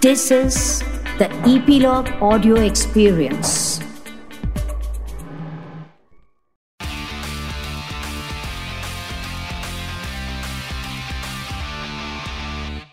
This is the Epilogue Audio Experience.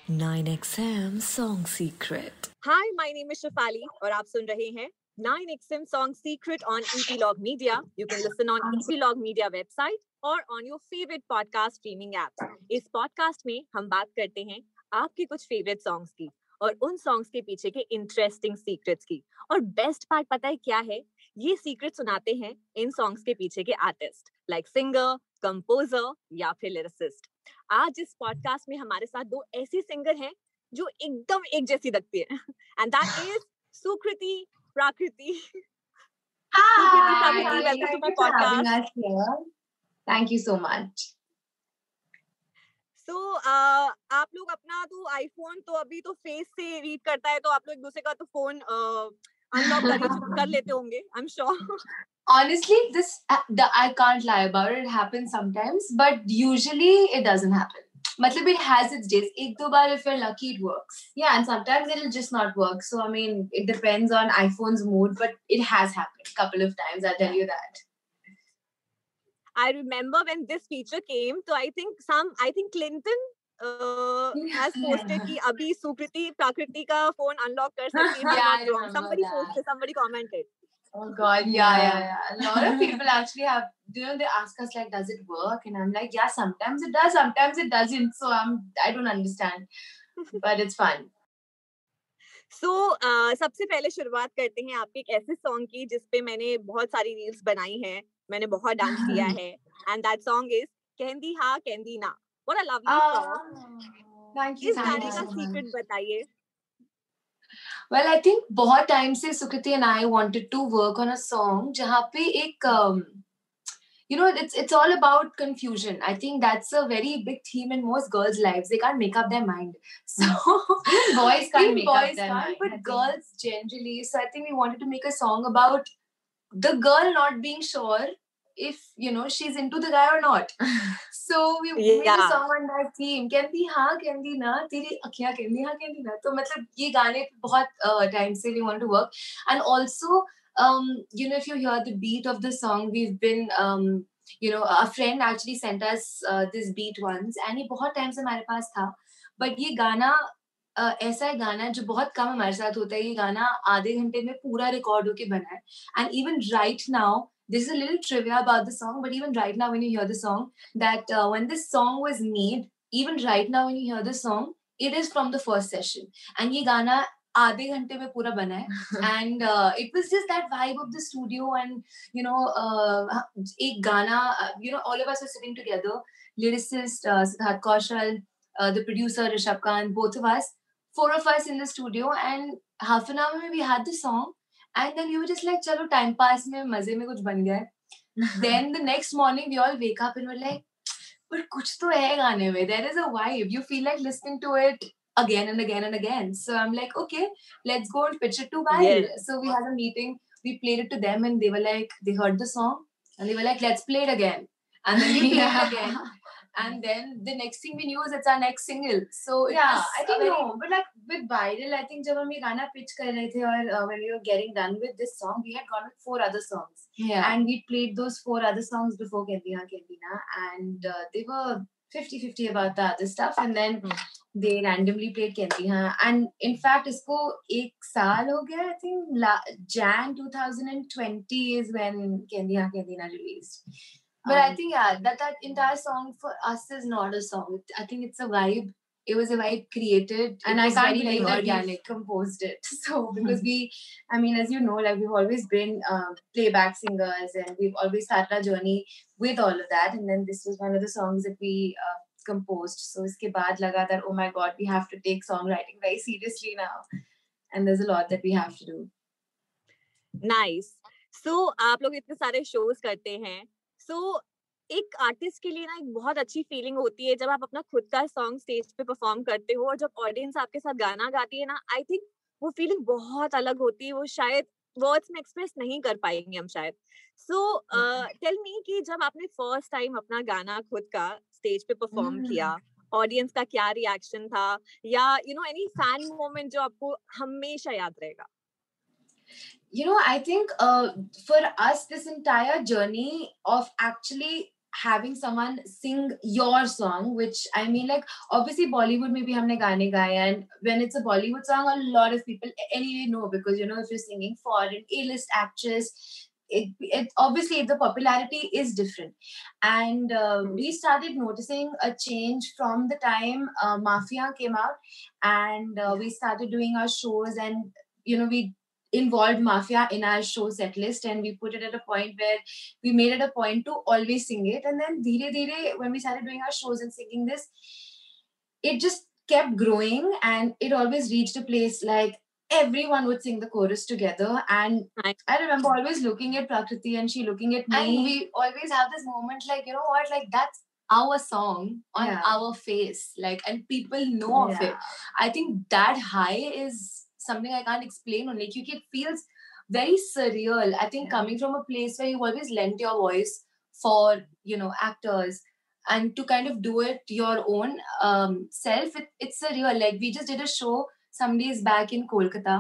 Nine XM Song Secret. Hi my name is Shifali और आप सुन रहे हैं 9XM Song Secret on Epilogue Media. You can listen on Epilogue Media website or on your favorite podcast streaming apps. इस podcast में हम बात करते हैं आपके कुछ फेवरेट सॉन्ग्स की और उन सॉन्ग्स के पीछे के इंटरेस्टिंग सीक्रेट्स की। और बेस्ट पार्ट पता है क्या है? ये सीक्रेट सुनाते हैं इन सॉन्ग्स के पीछे के आर्टिस्ट लाइक सिंगर कंपोजर या फिर लिरिसिस्ट आज इस पॉडकास्ट में हमारे साथ दो ऐसी सिंगर हैं जो एकदम एक जैसी लगती है। And that is Sukriti Prakriti. Sukriti, Hi, thank you for having us here. Thank you so much. So uh, आप लोग अपना तो आईफोन तो अभी तो फेस से रीड करता है तो आप लोग एक दूसरे का तो फ़ोन अनलॉक कर कर लेते होंगे I am sure Honestly, this uh, the, I can't lie about it. It happens sometimes, but usually it doesn't happen. Matlab it has its days. एक दो बार if you're lucky it works. Yeah, and sometimes it'll just not work. So I mean, it depends on iPhone's mood, but it has happened couple of times. I'll tell you that. I remember when this feature came, so I think some, I think Clinton uh, has posted कि अभी सुकृति प्राकृति का phone unlock कर सकती है Yeah, I not wrong. remember somebody that. posted somebody commented Oh God, yeah, yeah, yeah. A lot of people actually have, you know, they ask us like, does it work? And I'm like, yeah, sometimes it does, sometimes it doesn't. So I'm, I don't understand, but it's fun. So so, सबसे पहले शुरुआत करते हैं आपके एक ऐसे song की जिस पे मैंने बहुत सारी रील्स बनाई हैं मैंने बहुत डांस किया है and that song is Kehndi Haan Kehndi Naa what a lovely song thank you. इस गाने का सीक्रेट बताइए Well, I think बहुत time से सुकृति and I wanted to work on a song जहाँ पे एक um, you know it's it's all about confusion. I think that's a very big theme in most girls' lives. They can't make up their mind. So boys can't even make up boys their can't, mind, I but think. girls generally. So I think we wanted to make a song about the girl not being sure if you know she's into the guy or not. So we made a Yeah. song on that theme. कहती हाँ कहती ना तेरी अखियाँ कहती हाँ कहती ना तो मतलब ये गाने पे बहुत टाइम से we want to work and also um you know if you hear the beat of the song we've been um you know a friend actually sent us uh, this beat once and ये बहुत time से हमारे पास था but ये गाना uh, ऐसा है गाना जो बहुत कम हमारे साथ होता है ये गाना आधे घंटे में पूरा रिकॉर्ड होके बना है and even right now this is a little trivia about the song but even right now when you hear the song that uh, when this song was made even right now when you hear the song it is from the first session and ये गाना आधे घंटे में पूरा बना है। And it was just that vibe of the studio and you know एक गाना you know all of us are sitting together lyricist Siddharth Kaushal the producer Rishabh Kant both of us four of us in the studio and half an hour में we had the song and then you just like चलो time pass में मज़े में कुछ बन गया then the next morning we all wake up in like पर कुछ तो है गाने में there is a vibe you feel like listening to it again and again and again. So I'm like, okay, let's go and pitch it to VYRL. So we had a meeting, we played it to them, and they were like, they heard the song and they were like, let's play it again. And then we played it again. And then the next thing we knew is it's our next single. So yeah, I think very, no, but like with VYRL, I think when we ये गाना pitch कर रहे थे uh, when we were getting done with this song, we had gone with four other songs. Yeah. And we played those four other songs before Kendina Kendina, and uh, they were 50-50 about the other stuff. And then mm they randomly played Kehndi Haan. And in fact, isko ek saal ho gaya. I think La- Jan 2020 is when Kehndi Haan Kehndi Na released. But um, I think, yeah, that, that entire song for us is not a song. I think it's a vibe. It was a vibe created. And I can't believe that organic. composed it. So, because we, I mean, as you know, like we've always been uh, playback singers and we've always started our journey with all of that. And then this was one of the songs that we... Uh, composed. So iske baad laga that oh my god, we have to take songwriting very seriously now, and there's a lot that we have to do. Nice so आप लोग इतने सारे shows करते हैं. सो एक artist के लिए ना एक बहुत अच्छी फीलिंग होती है जब आप अपना खुद का सॉन्ग स्टेज पे परफॉर्म करते हो और जब ऑडियंस आपके साथ गाना गाती है ना आई थिंक वो फीलिंग बहुत अलग होती है. वो शायद वर्ड्स में एक्सप्रेस नहीं कर पाएँगे हम शायद. सो टेल मी कि जब आपने फ़र्स्ट टाइम अपना गाना खुद का स्टेज पे परफॉर्म Hmm. किया ऑडियंस का क्या रिएक्शन था या you know any fan moment जो आपको हमेशा याद रहेगा you know i think uh, for us this entire journey of actually having someone sing your song which i mean like obviously bollywood maybe humne gaane gaye and when it's a bollywood song a lot of people anyway know because you know if you're singing for an a-list actress it, it obviously the popularity is different. And uh, we started noticing a change from the time uh, mafia came out and uh, we started doing our shows and you know we involved mafia in our show set list and we put it at a point where we made it a point to always sing it. And then dheere dheere when we started doing our shows and singing this it just kept growing and it always reached a place like everyone would sing the chorus together. And i remember always looking at prakriti and she looking at me. And we always have this moment like you know what? Like that's our song on Yeah. our face like and people know of it. I think that high is something i can't explain only because it feels very surreal. I think Yeah. coming from a place where you always lend your voice for you know actors and to kind of do it your own um, self it, it's surreal. Like we just did a show some days back in kolkata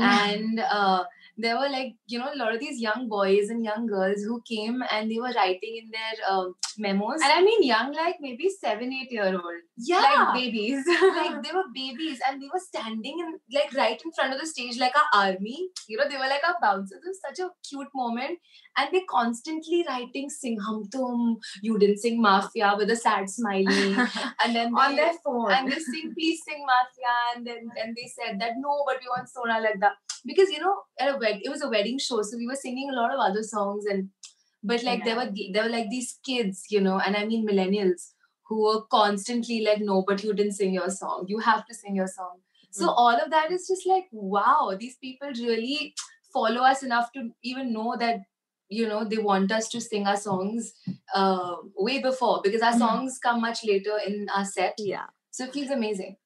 and uh, there were like you know a lot of these young boys and young girls who came and they were writing in their um, memos. And i mean young like maybe seven eight year old. Yeah. Like babies. Like they were babies and they were standing in like right in front of the stage like our army. You know they were like our bouncers. It was such a cute moment. And they constantly writing sing hum tum you didn't sing mafia with a sad smiley. And then on their phone. and they sing please sing mafia and then then they said that no but we want sona like that because you know at a wed- it was a wedding show so we were singing a lot of other songs and but like there were there were like these kids you know and i mean millennials who were constantly like no but you didn't sing your song. You have to sing your song. So all of that is just like wow these people really follow us enough to even know that you know they want us to sing our songs uh, way before because our Mhm. songs come much later in our set. Yeah. So it feels amazing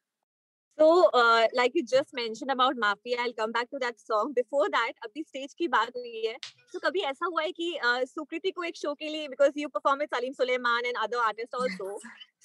तो like you just mention about mafia I come back to that song before that अभी stage की बात हुई है तो कभी ऐसा हुआ है कि सुकृति को एक शो के लिए because you perform with Salim Sulaiman and other artist also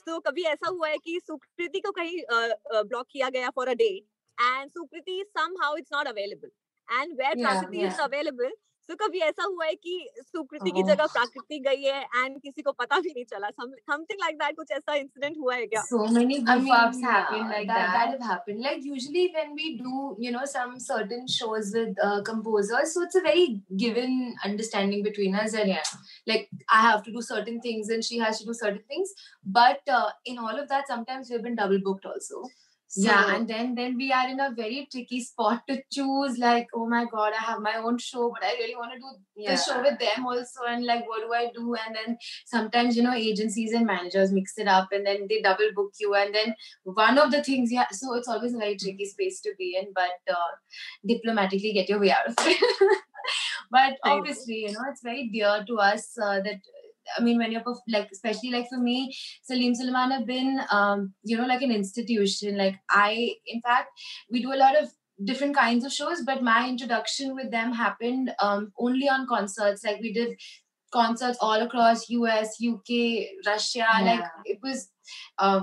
तो कभी ऐसा हुआ है कि सुकृति को कहीं ब्लॉक किया गया for a day and Sukriti somehow not available and where Prakriti is available तो कभी ऐसा हुआ है कि सुकृति की जगह प्राकृति गई है एंड किसी को पता भी नहीं चला? समथिंग लाइक दैट कुछ ऐसा इंसिडेंट हुआ है क्या? So many goofups happen like that that have happened like usually when we do you know some certain shows with composers so it's a very given understanding between us and yeah like I have to do certain things and she has to do certain things but in all of that sometimes we have been double booked also yeah and then then we are in a very tricky spot to choose like oh my god i have my own show but i really want to do the show with them also and like what do i do? And then sometimes you know agencies and managers mix it up and then they double book you and then one of the things yeah so it's always a very tricky space to be in but uh, diplomatically get your way out of it. But obviously you know it's very dear to us uh, that I mean, when you're like, especially like for me, Salim Sulaiman have been, um, you know, like an institution. Like I, in fact, we do a lot of different kinds of shows, but my introduction with them happened um, only on concerts. Like we did concerts all across US, UK, Russia. Like it was uh,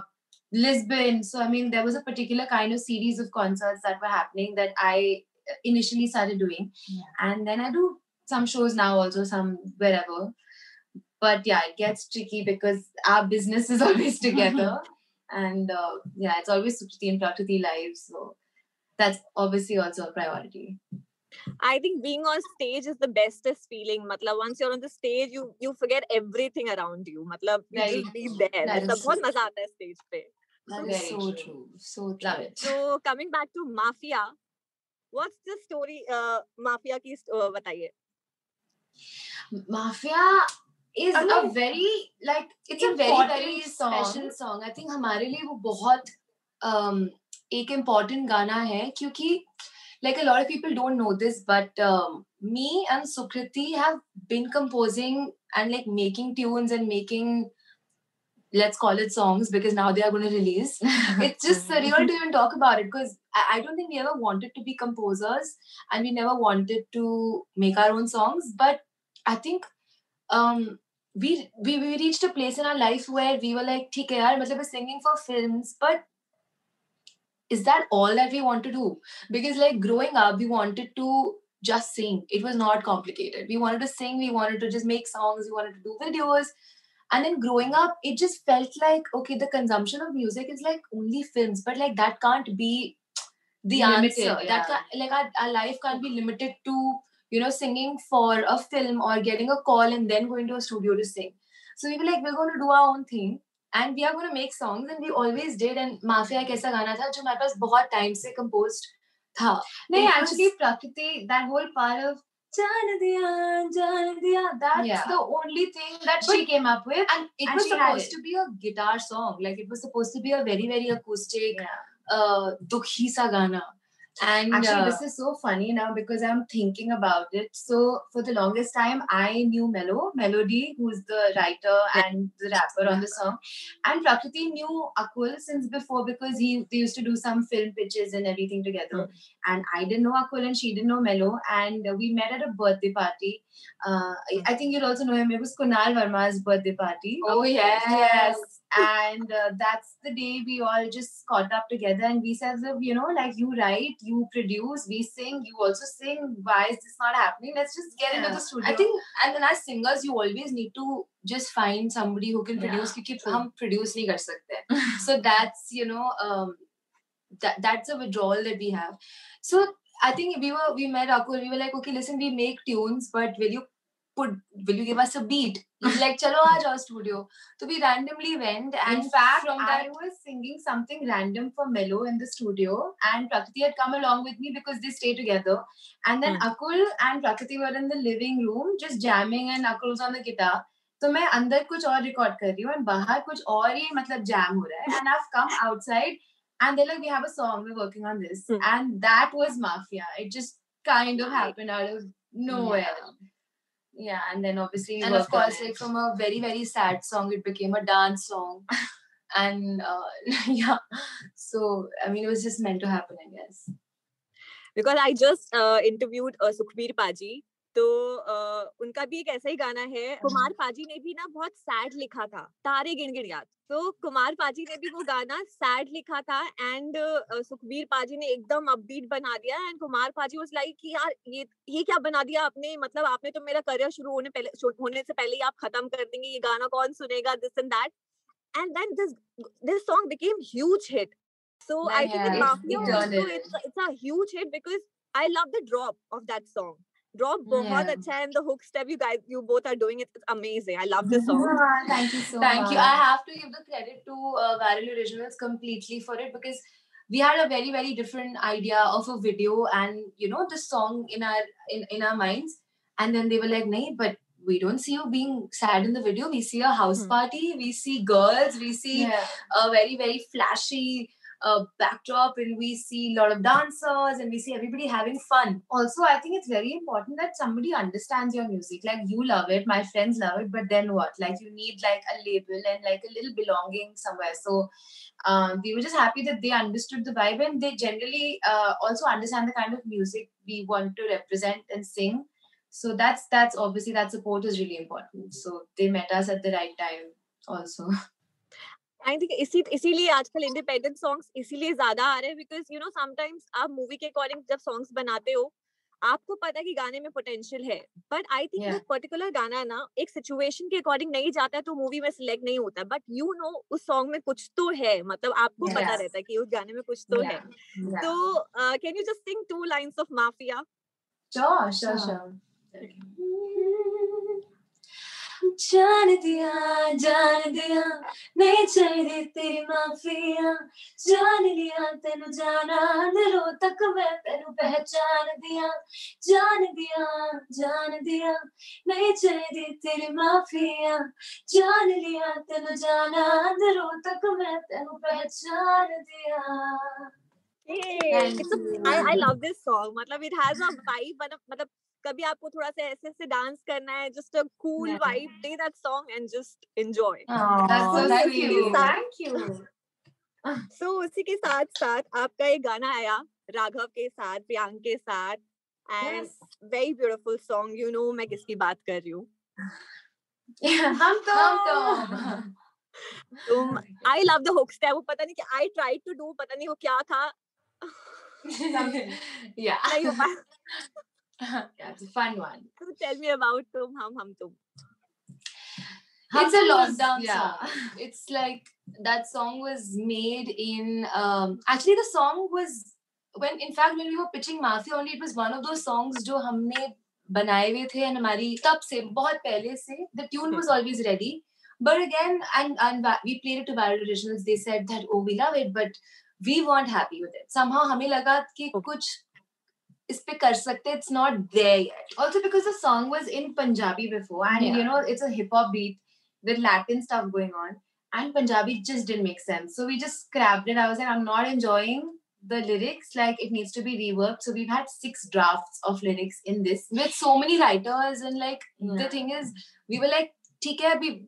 Lisbon. So I mean, there was a particular kind of series of concerts that were happening that I initially started doing, and then I do some shows now also, some wherever but yeah it gets tricky because our business is always together and uh, yeah it's always Sukriti and Prakriti live so that's obviously also a priority I think being on stage is the bestest feeling. Matlab, once you're on the stage, you you forget everything around you. Matlab, you Very just be there. That मतलब is बहुत मजा आता है stage पे. That Very is so true. true. So true. love it So coming back to Mafia, what's the story? Uh, Mafia की uh, बताइए. mafia is I a mean, very like it's a very important very song. special song i think हमारे लिए वो बहुत um, एक important गाना है क्योंकि like a lot of people don't know this but um, me and sukriti have been composing and like making tunes and making let's call it songs because now they are going to release it's just surreal to even talk about it because I, I don't think we ever wanted to be composers and we never wanted to make our own songs but i think um we, we we reached a place in our life where we were like, "Okay, yaar, matlab, we're singing for films, but is that all that we want to do?" Because like growing up, we wanted to just sing. It was not complicated. We wanted to sing. We wanted to just make songs. We wanted to do videos. And then growing up, it just felt like okay, the consumption of music is like only films, but like that can't be the limited, answer. Yeah. That can, like our, our life can't be limited to you know singing for a film or getting a call and then going to a studio to sing. So we were like, we're going to do our own thing and we are going to make songs and we always did. And Mafia एक ऐसा गाना था जो हमारे पास बहुत time से composed था. No, It actually, was- Prakriti, that whole part of जान दिया जान दिया that's Yeah. the only thing that she she came up with. and it And was she had supposed it. to be a guitar song like it was supposed to be a very very acoustic Yeah. uh dukhi sa gana and Actually, uh, this is so funny now because I'm thinking about it. So, for the longest time, I knew Mellow, Melody, who's the writer and the rapper on the song, and Prakriti knew Akull since before because he they used to do some film pitches and everything together. And I didn't know Akull and she didn't know Mellow, and we met at a birthday party. Uh, I, I think you'll also know him. It was Kunal Verma's birthday party. oh yes Yes and uh, that's the day we all just caught up together and we said you know like you write you produce we sing you also sing. Why is this not happening? Let's just get yeah. into the studio. I think and then as singers you always need to just find somebody who can produce because we hum produce nahi kar sakte so that's you know um, that, that's a withdrawal that we have. So I think we were we met Akull. We were like, okay, listen, we make tunes, but will you put will you give us a beat like chalo aaj our studio so we randomly went and in fact from that, i was singing something random for mellow in the studio and prakriti had come along with me because they stay together and then hmm. Akull and prakriti were in the living room just jamming and Akull was on the guitar So मैं अंदर कुछ और record कर रही हूँ and बाहर कुछ And ही मतलब जैम हो रहा है and I and they're like, we have a song, we're working on this. Hmm. And that was Mafia. It just kind of happened out of nowhere. Yeah yeah and then obviously and of course like from a very very sad song it became a dance song. And uh, yeah. So i mean it was just meant to happen i guess. Because i just uh, interviewed uh, sukhbir paji. तो uh, उनका भी एक ऐसा ही गाना है कुमार पाजी ने भी ना बहुत सैड लिखा था तारे गिन गिन याद तो कुमार पाजी ने भी वो गाना सैड लिखा था एंड सुखबीर पाजी ने एकदम अपबीट बना दिया एंड कुमार पाजी वाज लाइक कि यार ये ये क्या बना दिया आपने? मतलब आपने तो मेरा करियर शुरू होने पहले होने से पहले ही आप खत्म कर देंगे ये गाना कौन सुनेगा this and that and then this this song became huge hit. so I think with Yeah, Mafia it turned also it. it's a, it's a huge hit drop bahut yeah. acha and the hook step you guys you both are doing it it's amazing i love this song yeah, thank you so thank much. you i have to give the credit to uh, VYRL Originals completely for it because we had a very very different idea of a video and you know the song in our in, in our minds and then they were like "Nay, but we don't see you being sad in the video. We see a house hmm. party, we see girls, we see yeah. a very, very flashy uh, backdrop and we see a lot of dancers and we see everybody having fun. Also i think it's very important that somebody understands your music. Like you love it my friends love it but then what? Like you need like a label and like a little belonging somewhere. So um, we were just happy that they understood the vibe and they generally uh, also understand the kind of music we want to represent and sing. So that's that's obviously that support is really important. So they met us at the right time also I think इसी इसीलिए आजकल independent songs इसीलिए ज़्यादा आ रहे हैं because you know sometimes आप movie के अकॉर्डिंग जब सॉन्ग्स बनाते हो आपको पता है कि गाने में पोटेंशियल है बट आई थिंक वो पर्टिकुलर गाना ना एक सिचुएशन के अकॉर्डिंग नहीं जाता है तो मूवी में सिलेक्ट नहीं होता बट यू नो उस सॉन्ग में कुछ तो है मतलब आपको yes. पता रहता है कि उस गाने में कुछ तो है yeah. yeah. तो can you just sing two lines of mafia sure sure Sure. sure जान दिया जान दिया नहीं चाहिए तेरी माफिया जान लिया तेनु जाना दिलों तक मैं तेनु पहचान दिया जान दिया जान दिया नहीं चाहिए तेरी माफिया जान लिया तेनु जाना दिलों तक मैं तेनु पहचान दिया Thank It's a. I, I love this song. मतलब it has a vibe. मतलब मतलब कभी आपको थोड़ा सा ऐसे ऐसे डांस करना है just a cool vibe play that song and just enjoy so तो उसी के साथ साथ आपका एक गाना आया राघव के साथ प्रियांक के साथ and very beautiful song you know मैं किसकी बात कर रही हूँ। हम तो तुम आई लव द हुक्स था वो पता नहीं कि आई ट्राइड टू डू पता नहीं वो क्या था। या नहीं हो पाया That's a fun one. So tell me about Tum Hum Hum Tum. Hum it's a lockdown song. yeah. song. It's like that song was made in um, actually the song was when in fact when we were pitching Mafia only it was one of those songs जो हमने बनाए हुए the and हमारी तब se, बहुत पहले the tune was always ready but again and and we played it to VYRL Originals they said that oh we love it but we weren't happy with it somehow हमें लगा कि कुछ इस पे कर सकते. It's not there yet. Also because the song was in Punjabi before, and Yeah. you know it's a hip hop beat with Latin stuff going on, and Punjabi just didn't make sense. So we just scrapped it. I was like, I'm not enjoying the lyrics. Like it needs to be reworked. So we've had six drafts of lyrics in this. with so many writers and like the Yeah. thing is we were like theek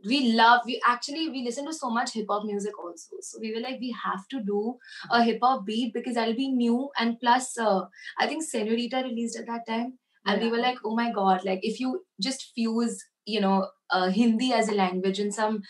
we love we actually we listen to so much hip hop music also. So we were like we have to do a hip hop beat because that'll be new and plus uh, I think Senorita released at that time and we were like oh my god like if you just fuse you know uh, Hindi as a language and some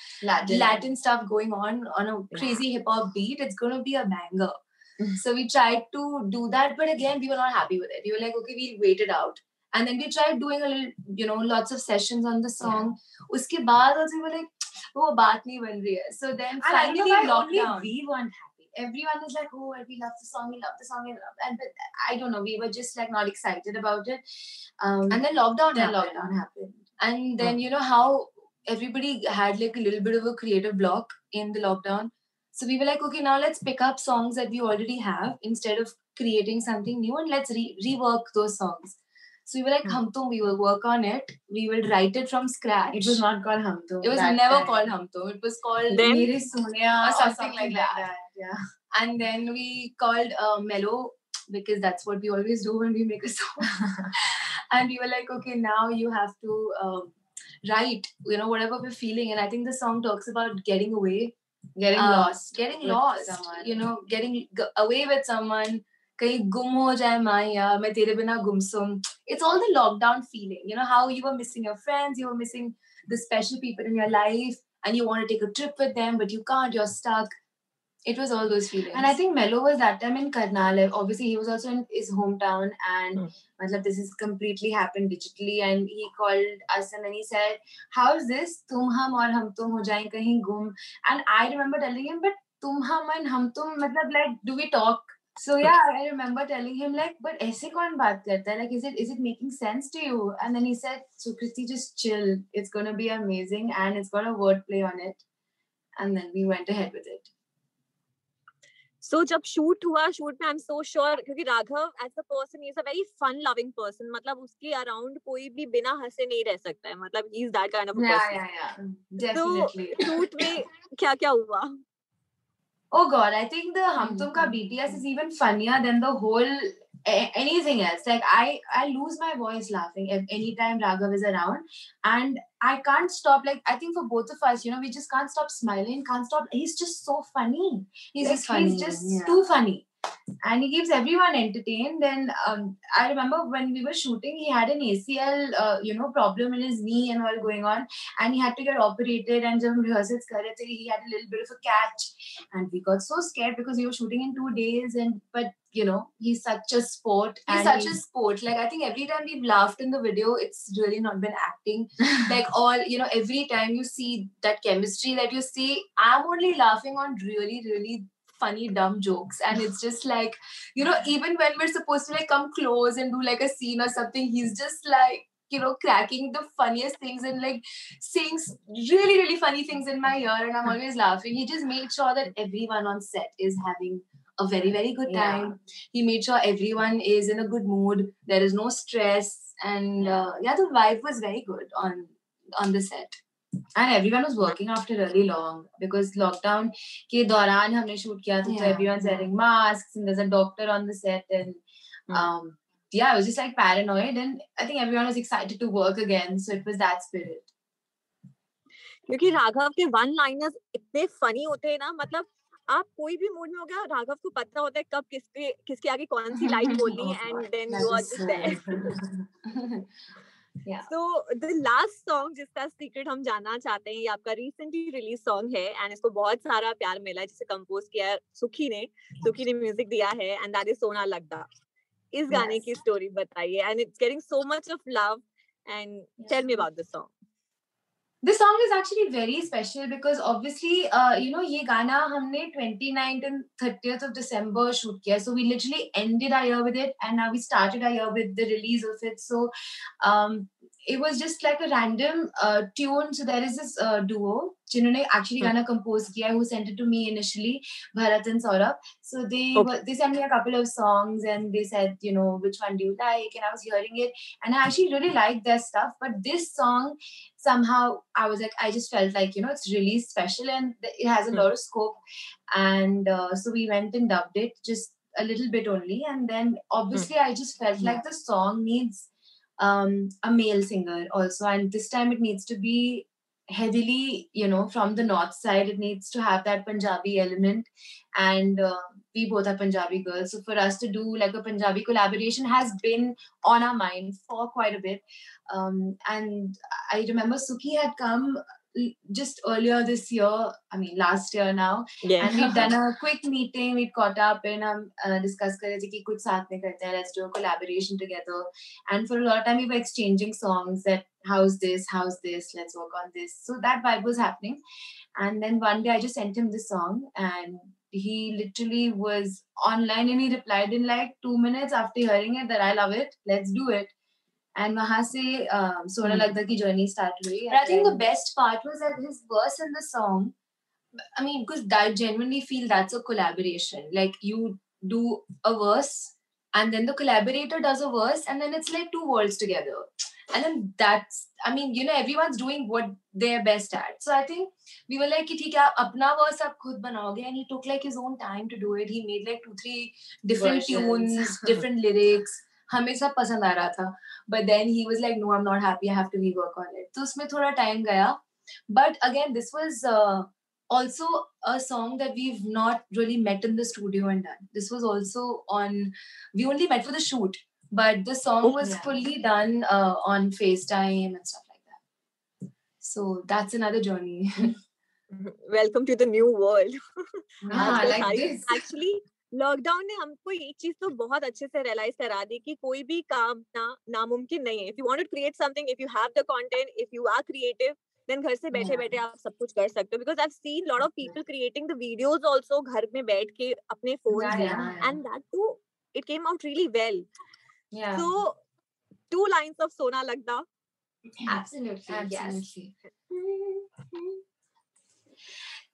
Latin. Stuff going on on a crazy hip hop beat, it's going to be a banger. so we tried to do that, but again, we were not happy with it. We were like, okay, we'll wait it out. And then we tried doing a little, you know, lots of sessions on the song. Uske baad also we were like, oh, baat nahi ban rahi hai. So then And finally think why only lockdown. we weren't happy. Everyone is like, oh, we love the song, we love the song, we love and but I don't know, we were just like not excited about it. Um, And then lockdown then happened. lockdown happened. And then you know how everybody had like a little bit of a creative block in the lockdown. So we were like, okay, now let's pick up songs that we already have instead of creating something new and let's re- rework those songs. So we were like, Hmm. Hum Tum, we will work on it. We will write it from scratch. It was not called Hum Tum. It was never time. called Hum Tum. It was called Then- Mere Sonia Or or something something, like like that. that. Yeah. and then we called uh, Mellow because that's what we always do when we make a song. and we were like, okay, now you have to um, write, you know, whatever we're feeling. And I think the song talks about getting away, Getting uh, lost. getting lost, someone. you know, getting away with someone. कहीं गुम हो जाए माया मैं तेरे बिना गुमसुम it's all the lockdown feeling you know how you were missing your friends you were missing the special people in your life and you want to take a trip with them but you can't you're stuck it was all those feelings And I think Mello was that time in Karnal. Obviously, he was also in his hometown, and Hmm. matlab, this has completely happened digitally. And he called us and then he said, "How is this? Tum hum or hum tum ho jaye kahin gum." And I remember telling him, "But tum hum and hum tum, matlab, like, do we talk?" So yeah, I remember telling him like, "But ऐसे कौन बात करता है? Like, is it is it making sense to you?" And then he said, "So Christy, just chill. It's gonna be amazing, and it's got a wordplay on it." And then we went ahead with it. सो जब shoot हुआ shoot में I am so sure क्योंकि Raghav as a person is a very fun loving person मतलब उसके around कोई भी बिना हंसे नहीं रह सकता है मतलब he is that kind of a Yeah, person yeah, yeah. Definitely. Shoot में क्या क्या हुआ Oh god, I think the Hum Tum Ka Mhm. BTS is even funnier than the whole a- anything else. Like I, I lose my voice laughing if anytime Raghav is around, and I can't stop. Like I think for both of us, you know, we just can't stop smiling, can't stop. He's just so funny. he's just funny He's just yeah. too funny. And he keeps everyone entertained. And um, I remember when we were shooting, he had an ACL, uh, you know, problem in his knee and all going on, and he had to get operated. And hum rehearsals kar rahe he had a little bit of a catch, and we got so scared because we were shooting in two days. And but you know, he's such a sport. He's such a sport. Like I think every time we've laughed in the video, it's really not been acting. like all you know, every time you see that chemistry that you see, I'm only laughing on really, really funny dumb jokes. And it's just like you know even when we're supposed to like come close and do like a scene or something he's just like you know cracking the funniest things and like saying really really funny things in my ear. And i'm always laughing. He just made sure that everyone on set is having a very very good Yeah. time. He made sure everyone is in a good mood. There is no stress. And uh, yeah the vibe was very good on on the set and everyone was working after really long because lockdown के दौरान हमने shoot किया था everyone's yeah. wearing masks and there's a doctor on the set and Hmm. um yeah I was just like paranoid and I think everyone was excited to work again so it was that spirit क्योंकि राघव के one liners इतने funny होते हैं ना मतलब आप कोई भी मूड में हो गया राघव को पता होता है कब किसके किसके आगे कौन सी लाइन बोलनी है Oh and then you are just there So the last song जिसका सीक्रेट हम जानना चाहते हैं ये आपका रिसेंटली रिलीज़ सॉन्ग है एंड इसको बहुत सारा प्यार मिला है जिसे कंपोज किया सुखी ने सुखी ने म्यूज़िक दिया है एंड दैट इज़ सोना लगदा इस गाने की स्टोरी बताइए and it's getting so much of love and tell me about this song this song is actually very special because obviously uh, you know ये गाना हमने 29th and 30th of December shoot किया so we literally ended our year with it and now we started our year with the release of it so um, it was just like a random uh, tune so there is this uh, duo जिन्होंने actually Hmm. गाना compose किया who sent it to me initially Bharat and Saurabh so they Okay. were, they sent me a couple of songs and they said you know which one do you like and I was hearing it and I actually really liked their stuff but this song somehow I was like, I just felt like, you know, it's really special and th- it has a Hmm. lot of scope. And uh, so we went and dubbed it just a little bit only. And then obviously, I just felt like the song needs um, a male singer also. And this time it needs to be heavily, you know, from the north side. It needs to have that Punjabi element. And uh, we both are Punjabi girls. So for us to do like a Punjabi collaboration has been on our mind for quite a bit. Um, and I remember Suki had come just earlier this year, I mean last year now, Yeah. and we've done a quick meeting, we'd caught up and um uh, discussed kar rahe ki kuch saath mein karte hain, let's do a collaboration together. And for a lot of time we were exchanging songs that how's this, how's this, let's work on this. So that vibe was happening. And then one day I just sent him this song and he literally was online and he replied in like two minutes after hearing it that I love it, let's do it. And वहाँ से um, सोना Hmm. लगदा की journey start हुई. Think the And best part was that his verse in the song, I mean, because I genuinely feel that's a collaboration. Like you do a verse, and then the collaborator does a verse, and then it's like two worlds together. And then that's, I mean, you know, everyone's doing what they're best at. So I think we were like, ठीक है verse आप खुद बनाओगे, and he took like his own time to do it. He made like two, three different Versions. tunes, different lyrics. हमें सब पसंद आ रहा था but then he was like no i'm not happy i have to rework on it तो उसमें थोड़ा time गया but again this was uh, also a song that we've not really met in the studio and done this was also on we only met for the shoot but the song Oh, was yeah. fully done uh, on facetime and stuff like that so that's another journey welcome to the new world हाँ, like this. Actually lockdown ने हमको ये चीज़ तो बहुत अच्छे से realise करा दी कि कोई भी काम ना नामुमकिन नहीं है if you want to create something if you have the content if you are creative then घर से बैठे बैठे आप सब कुछ कर सकते हो because I seen lot of people creating the videos also घर में बैठ के अपने फ़ोन में. And that too it came out really well. So two lines of सोना लगदा absolutely. Yes.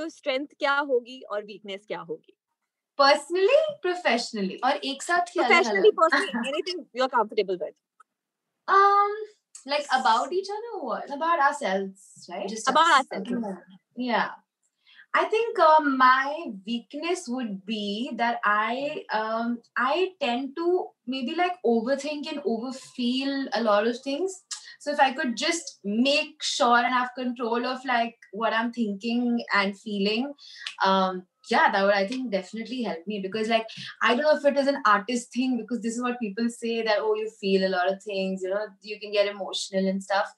तो स्ट्रेंथ क्या होगी और वीकनेस क्या होगी Personally, professionally. और एक साथ ही professionally personally anything you are comfortable with Um, like about each other or what about ourselves, right? Just About us. ourselves. Okay. Yeah. I think um, my weakness would be that I um, I tend to maybe like overthink and overfeel a lot of things. so if i could just make sure and have control of like what i'm thinking and feeling um yeah that would i think definitely help me. Because like i don't know if it is an artist thing because this is what people say that oh you feel a lot of things you know you can get emotional and stuff.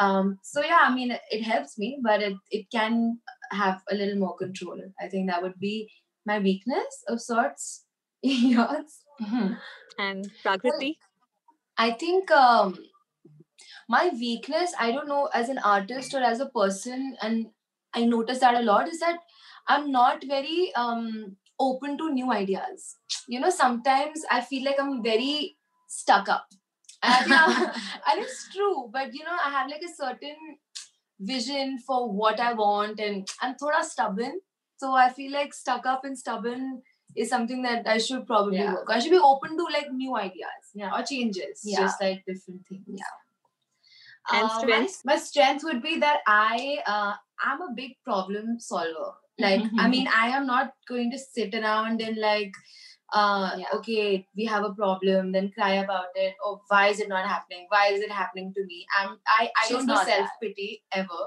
Um so yeah i mean it helps me but it, it can have a little more control. I think that would be my weakness of sorts. Yours? Mm-hmm. and prakriti? Well, i think um my weakness, I don't know, as an artist or as a person, and I notice that a lot, is that I'm not very um, open to new ideas. You know, sometimes I feel like I'm very stuck up. And, yeah, and it's true, but you know, I have like a certain vision for what I want, and I'm thoda stubborn. So I feel like stuck up and stubborn is something that I should probably Yeah. work. I should be open to like new ideas. yeah, or changes. Yeah. Just like different things. Yeah. And Uh, my, strength? my strength would be that I uh, I'm a big problem solver. Like I mean, I am not going to sit around and like, uh, Yeah. okay, we have a problem, then cry about it. Or why is it not happening? Why is it happening to me? I'm I I She's don't do self pity ever.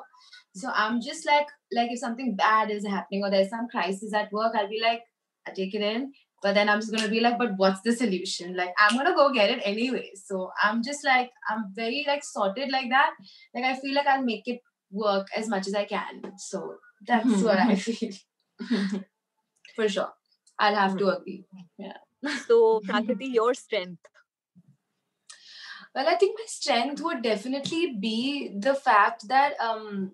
So I'm just like like if something bad is happening or there's some crisis at work, I'll be like, I take it in. But then I'm just gonna be like, but what's the solution? Like I'm gonna go get it anyway. So I'm just like I'm very like sorted like that. Like I feel like I'll make it work as much as I can. So that's mm-hmm, what I mm-hmm. feel. Mm-hmm. For sure. I'll have to agree. Yeah. So, Prakriti, your strength. Well, I think my strength would definitely be the fact that um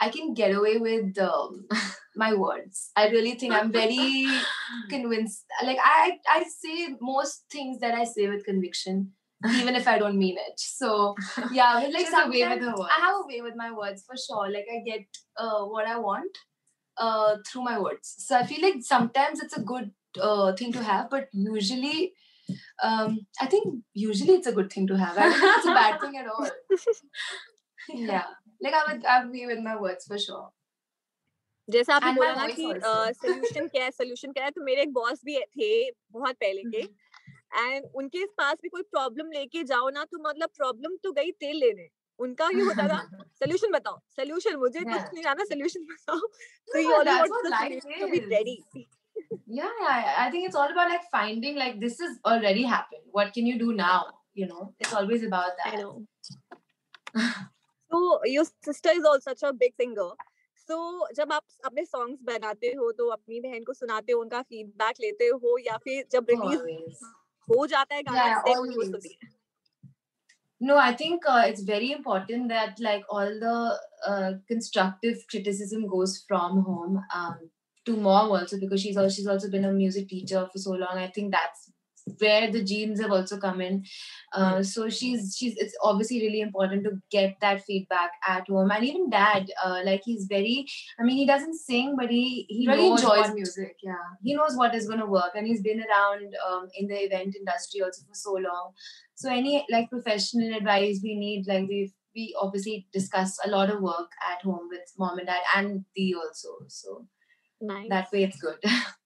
I can get away with um, my words. I really think I'm very convinced. Like I, I say most things that I say with conviction, even if I don't mean it. So yeah, but like She way with sometimes words. I have a way with my words for sure. Like I get uh, what I want uh, through my words. So I feel like sometimes it's a good uh, thing to have, but usually. Um, I think usually it's a good thing to have. I don't think it's a bad thing at all. yeah, like I would, be with my words for sure. जैसे आपने बोला ना कि. Solution क्या है solution क्या है तो मेरे एक बॉस भी थे बहुत पहले के एंड उनके पास भी कोई प्रॉब्लम लेके जाओ ना तो मतलब प्रॉब्लम तो गई तेल लेने उनका ये होता था सोल्यूशन बताओ सोल्यूशन मुझे कुछ. नहीं जाना सोल्यूशन बताओ life solution to be is. ready Yeah, yeah, I think it's all about like finding like this has already happened. What can you do now? You know, it's always about that. I know. So your sister is also such a big singer. So जब आप अपने songs बनाते हो तो अपनी बहन को सुनाते हो उनका feedback लेते हो या फिर जब release Always. हो जाता है गाना Yeah, है No, I think uh, it's very important that like all the uh, constructive criticism goes from home um, to mom also because she's also she's also been a music teacher for so long. I think that's where the genes have also come in. Uh, so she's she's it's obviously really important to get that feedback at home and even dad uh, like he's very I mean he doesn't sing but he he really enjoys music. Yeah. he knows what is going to work and he's been around um, in the event industry also for so long so any like professional advice we need like we we obviously discuss a lot of work at home with mom and dad and the also so nice that way it's good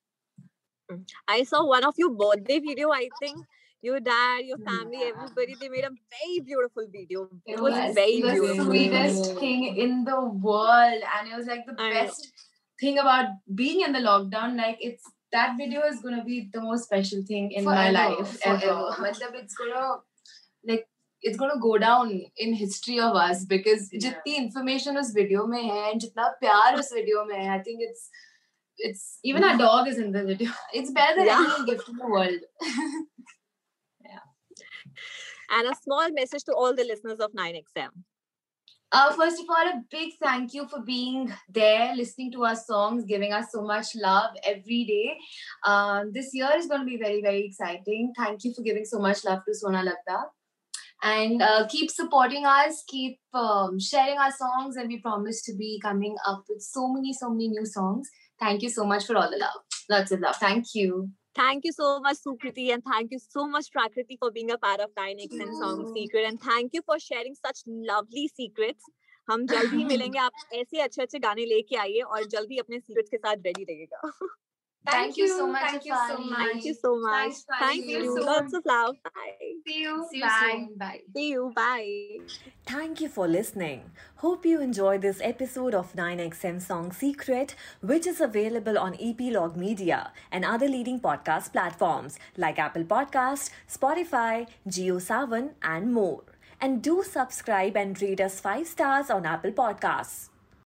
Mm. I saw one of your birthday video, I think. Your dad, your family, everybody, they made a very beautiful video. It, it was, was, very beautiful. the sweetest thing in the world. And it was like the I best know. thing about being in the lockdown. Like it's that video is gonna be the most special thing in my life forever. Matlab, it's gonna like it's gonna go down in history of us because yeah. information is video mein hai and jitna pyar us video mein hai, I think it's it's even our dog is in the video it's better than Yeah. any gift in the world yeah. and a small message to all the listeners of 9xm Uh, first of all, a big thank you for being there, listening to our songs, giving us so much love every day. Um, this year is going to be very, very exciting. Thank you for giving so much love to Sona Lagda. And uh, keep supporting us, keep um, sharing our songs, and we promise to be coming up with so many, so many new songs. Thank you so much for all the love. Lots of love. Thank you. Thank you so much, Sukriti, and thank you so much, Prakriti, for being a part of 9XM Song Secret. And thank you for sharing such lovely secrets. हम जल्द ही मिलेंगे आप ऐसे अच्छे अच्छे गाने लेके आइए और जल्दी अपने सीक्रेट्स के साथ रेडी रहिएगा Thank you so much, Thank you so much. Thank you so much. Thanks, Thank you you. Lots of love. Bye. See you. See you Bye. soon. Bye. See you. Bye. Thank you for listening. Hope you enjoyed this episode of 9XM Song Secret, which is available on Epilogue Media and other leading podcast platforms like Apple Podcast, Spotify, JioSaavn, and more. And do subscribe and rate us 5 stars on Apple Podcasts.